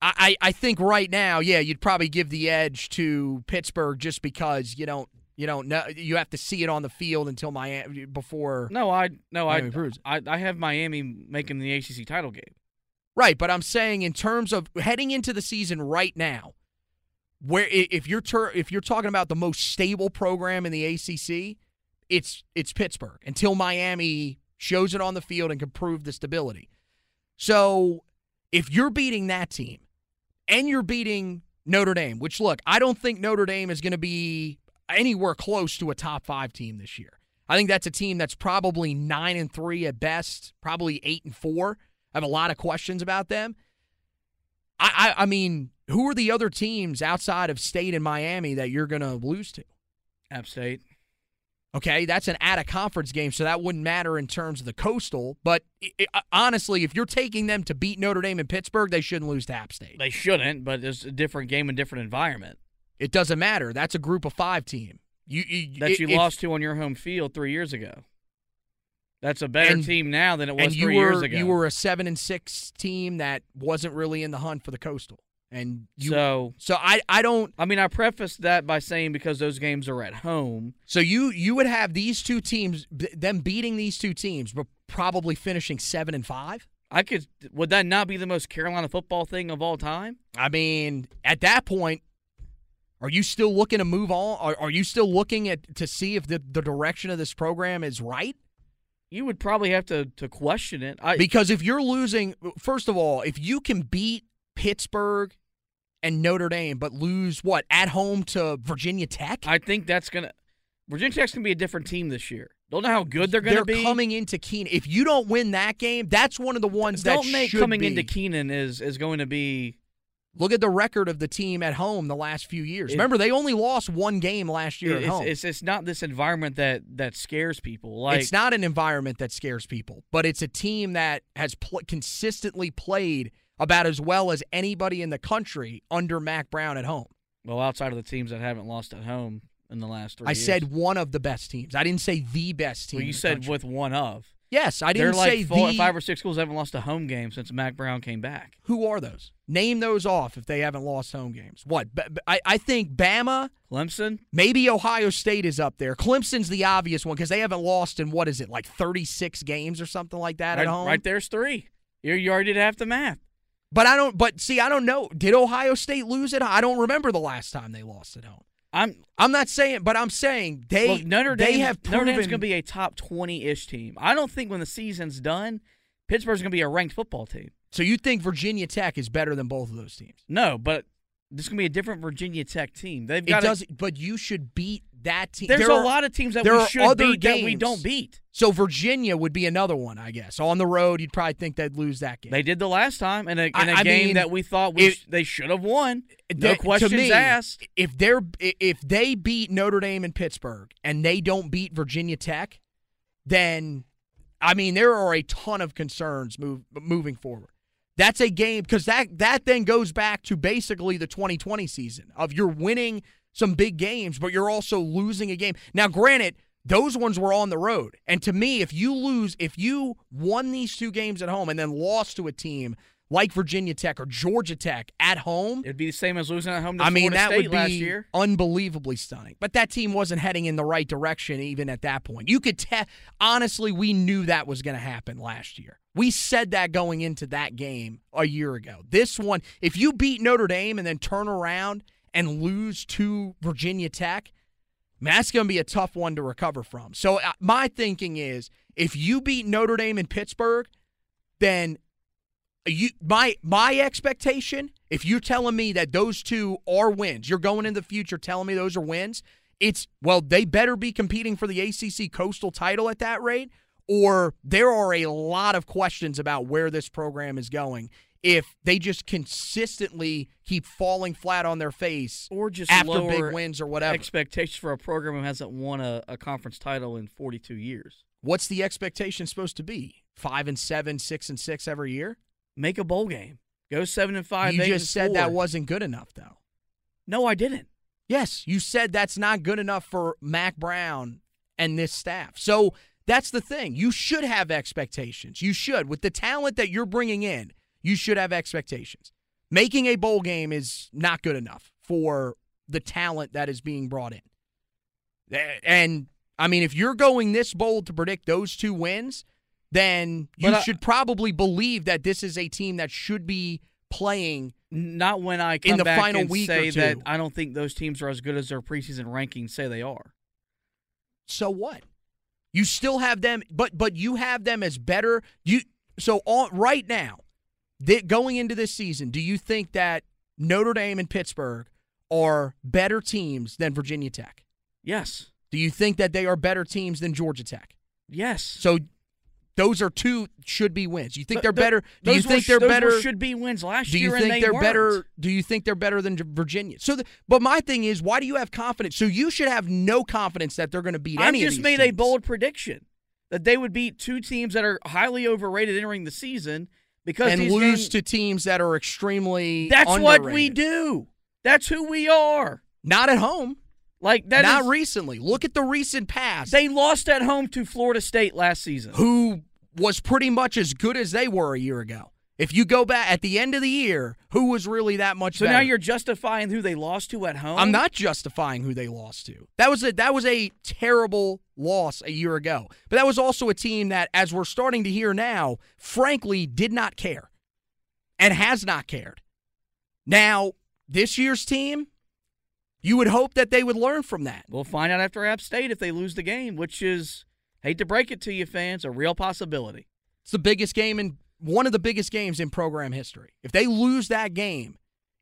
I, I think right now, yeah, you'd probably give the edge to Pittsburgh just because you don't you don't know you have to see it on the field until Miami before. No, I no I, proves it. I I have Miami making the ACC title game. Right, but I'm saying in terms of heading into the season right now, where if you're tur- if you're talking about the most stable program in the ACC, it's it's Pittsburgh until Miami shows it on the field and can prove the stability. So, if you're beating that team and you're beating Notre Dame, which look, I don't think Notre Dame is going to be anywhere close to a top 5 team this year. I think that's a team that's probably 9 and 3 at best, probably 8 and 4. I have a lot of questions about them. I, I, I mean, who are the other teams outside of State and Miami that you're going to lose to? App State. Okay, that's an at a conference game, so that wouldn't matter in terms of the coastal. But i i uh, honestly, if you're taking them to beat Notre Dame and Pittsburgh, they shouldn't lose to App State. They shouldn't, but it's a different game and different environment It doesn't matter. That's a group of five team. You, you that you lost to on your home field three years ago. That's a better And- team now than it was and you three were years ago. you were a seven and six team that wasn't really in the hunt for the coastal, and you. so so I I don't. I mean, I prefaced that by saying because those games are at home. So you you would have these two teams, b- them beating these two teams, but probably finishing seven and five. I could. Would that not be the most Carolina football thing of all time? I mean, at that point, are you still looking to move on? Are, are you still looking at to see if the, the direction of this program is right? You would probably have to to question it. I, Because if you're losing, first of all, if you can beat Pittsburgh and Notre Dame, but lose what at home to Virginia Tech, I think that's gonna. Virginia Tech's gonna be a different team this year. Don't know how good they're gonna be. they're coming into Kenan. If you don't win that game, that's one of the ones Don't make should coming be. into Kenan is is going to be. Look at the record of the team at home the last few years. It- Remember, they only lost one game last year at It's, home. it's it's not this environment that that scares people. Like it's not an environment that scares people, but it's a team that has pl- consistently played about as well as anybody in the country under Mack Brown at home. well outside of the teams that haven't lost at home in the last three. I years. said one of the best teams. I didn't say the best team. Well, you said country. with one of. Yes. I They're didn't like say four, the. five or six schools haven't lost a home game since Mack Brown came back. Who are those? Name those off if they haven't lost home games. What? B- b- I, I think Bama, Clemson, maybe Ohio State is up there. Clemson's the obvious one because they haven't lost in what is it like thirty six games or something like that right, at home. right there's three. You you already did half the math. But I don't. But see, I don't know. Did Ohio State lose it? I don't remember the last time they lost at home. I'm I'm not saying, but I'm saying they look, Notre Dame. they have Notre Dame's going to be a top twenty-ish team. I don't think when the season's done, Pittsburgh's going to be a ranked football team. So you think Virginia Tech is better than both of those teams? No, but this is going to be a different Virginia Tech team. They've got It does, but you should beat that team. There's There a are- lot of teams that there we should other beat that we don't beat. So Virginia would be another one, I guess. On the road, you'd probably think they'd lose that game. They did the last time in a, in a I- I game mean, that we thought we it- sh- they should have won. No to questions me, asked. If they're if they beat Notre Dame and Pittsburgh and they don't beat Virginia Tech, then I mean there are a ton of concerns move, moving forward. That's a game because that that then goes back to basically the 2020 season of you're winning some big games, but you're also losing a game. Now, granted, those ones were on the road, and to me, if you lose, if you won these two games at home and then lost to a team like Virginia Tech or Georgia Tech at home, It'd be the same as losing at home to I mean, Florida that State would last be year. unbelievably stunning. But that team wasn't heading in the right direction even at that point. You could tell, honestly, we knew that was going to happen last year. We said that going into that game a year ago. This one, if you beat Notre Dame and then turn around and lose to Virginia Tech, man, that's going to be a tough one to recover from. So uh, my thinking is if you beat Notre Dame and Pittsburgh, then you my my expectation if you're telling me that those two are wins you're going in the future telling me those are wins it's well they better be competing for the ACC coastal title at that rate or there are a lot of questions about where this program is going if they just consistently keep falling flat on their face Or just after lower big wins or whatever expectations for a program who hasn't won a, a conference title in 42 years. what's the expectation supposed to be 5 and 7 6 and 6 every year Make a bowl game. Go seven and five. you eight just said four. that wasn't good enough though No, I didn't. Yes, you said that's not good enough for Mack Brown and this staff. So that's the thing. You should have expectations. You should. With the talent that you're bringing in, you should have expectations. Making a bowl game is not good enough for the talent that is being brought in. And I mean, if you're going this bold to predict those two wins, then you I- should probably believe that this is a team that should be playing. Not when I come the back final and week say that. I don't think those teams are as good as their preseason rankings say they are. So what? You still have them, but but you have them as better. You so on right now, th- going into this season, do you think that Notre Dame and Pittsburgh are better teams than Virginia Tech? Yes. Do you think that they are better teams than Georgia Tech? Yes. So those are two should be wins. You think Th- they're better? Do you think were, they're those better? Should be wins last year. do you year. think they they're weren't. better? Do you think they're better than Virginia? So, the, but my thing is, why do you have confidence? So you should have no confidence that they're going to beat I any of just made a bold prediction that they would beat two teams that are highly overrated entering the season because and lose games- to teams that are extremely. That's what we do. That's who we are. Not at home. Like that Not is- recently. Look at the recent past. They lost at home to Florida State last season. who was pretty much as good as they were a year ago. If you go back at the end of the year, who was really that much So better? now you're justifying who they lost to at home. I'm not justifying who they lost to. That was a that was a terrible loss a year ago. But that was also a team that, as we're starting to hear now, frankly, did not care and has not cared. Now, this year's team, you would hope that they would learn from that. We'll find out after App State if they lose the game, which is hate to break it to you, fans, a real possibility. It's the biggest game in one of the biggest games in program history. If they lose that game,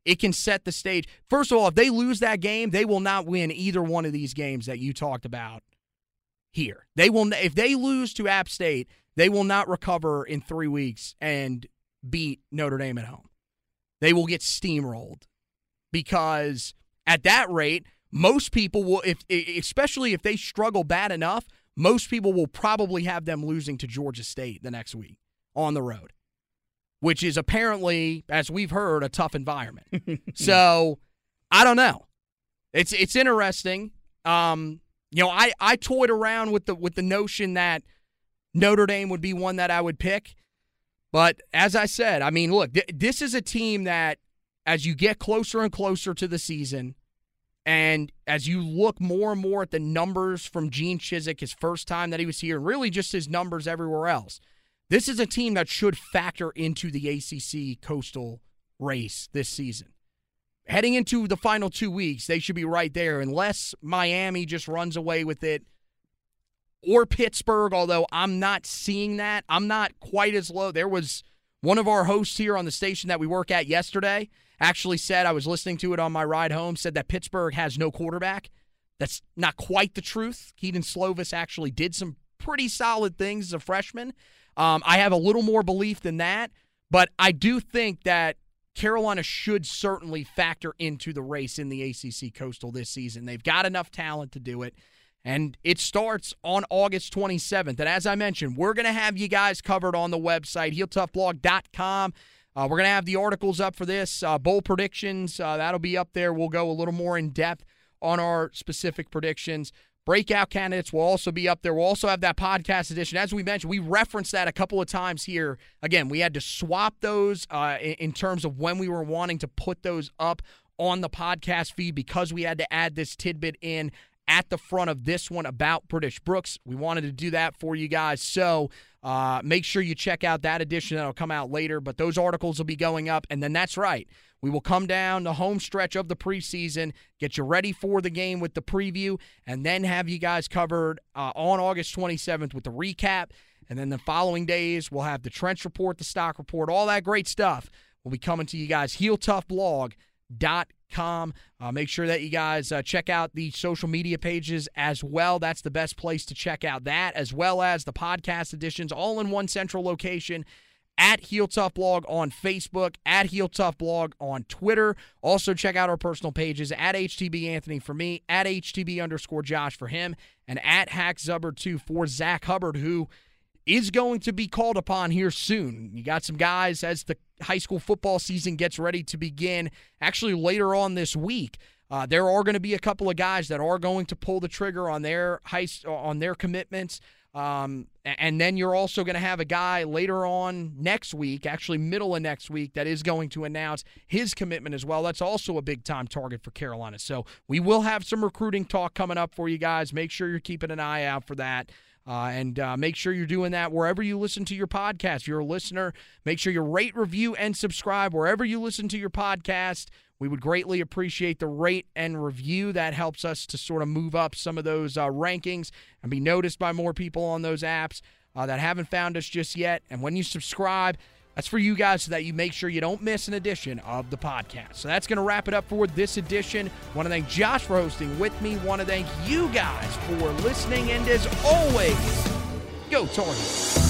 it can set the stage. First of all, if they lose that game, they will not win either one of these games that you talked about here. They will if they lose to App State, they will not recover in 3 weeks and beat Notre Dame at home. They will get steamrolled because at that rate, most people will if especially if they struggle bad enough, most people will probably have them losing to Georgia State the next week on the road, which is apparently, as we've heard, a tough environment. so I don't know. It's it's interesting. Um, you know, I, I toyed around with the with the notion that Notre Dame would be one that I would pick. But as I said, I mean, look, th- this is a team that as you get closer and closer to the season, and as you look more and more at the numbers from Gene Chizik, his first time that he was here, and really just his numbers everywhere else, this is a team that should factor into the ACC Coastal race this season. Heading into the final two weeks, they should be right there, unless Miami just runs away with it or Pittsburgh, although I'm not seeing that. I'm not quite as low. There was one of our hosts here on the station that we work at yesterday actually said, I was listening to it on my ride home, said that Pittsburgh has no quarterback. That's not quite the truth. Kedon Slovis actually did some pretty solid things as a freshman. Um, I have a little more belief than that, but I do think that Carolina should certainly factor into the race in the ACC Coastal this season. They've got enough talent to do it. And it starts on August 27th. And as I mentioned, we're going to have you guys covered on the website, heeltoughblog.com. Uh, we're going to have the articles up for this, uh, bowl predictions. Uh, that'll be up there. We'll go a little more in depth on our specific predictions. Breakout candidates will also be up there. We'll also have that podcast edition. As we mentioned, we referenced that a couple of times here. Again, we had to swap those uh, in, in terms of when we were wanting to put those up on the podcast feed because we had to add this tidbit in at the front of this one about British Brooks. We wanted to do that for you guys. So uh, make sure you check out that edition that'll come out later. But those articles will be going up. And then that's right. We will come down the home stretch of the preseason, get you ready for the game with the preview, and then have you guys covered uh, on August 27th with the recap. And then the following days, we'll have the trench report, the stock report, all that great stuff. We'll be coming to you guys. HeelToughBlog.com. Uh, make sure that you guys uh, check out the social media pages as well. That's the best place to check out that, as well as the podcast editions, all in one central location at Heel Tough Blog on Facebook, at Heel Tough Blog on Twitter. Also, check out our personal pages at HTB Anthony for me, at HTB underscore Josh for him, and at Hack Zubbard2 for Zach Hubbard, who is going to be called upon here soon. You got some guys as the high school football season gets ready to begin, actually later on this week. Uh, there are going to be a couple of guys that are going to pull the trigger on their high, on their commitments. Um, and then you're also going to have a guy later on next week, actually middle of next week, that is going to announce his commitment as well. That's also a big time target for Carolina. So we will have some recruiting talk coming up for you guys. Make sure you're keeping an eye out for that. Uh, and uh, make sure you're doing that wherever you listen to your podcast. If you're a listener, make sure you rate, review, and subscribe wherever you listen to your podcast. We would greatly appreciate the rate and review. That helps us to sort of move up some of those uh, rankings and be noticed by more people on those apps uh, that haven't found us just yet. And when you subscribe, that's for you guys so that you make sure you don't miss an edition of the podcast. So that's going to wrap it up for this edition. Want to thank Josh for hosting with me. Want to thank you guys for listening. And as always, go Tar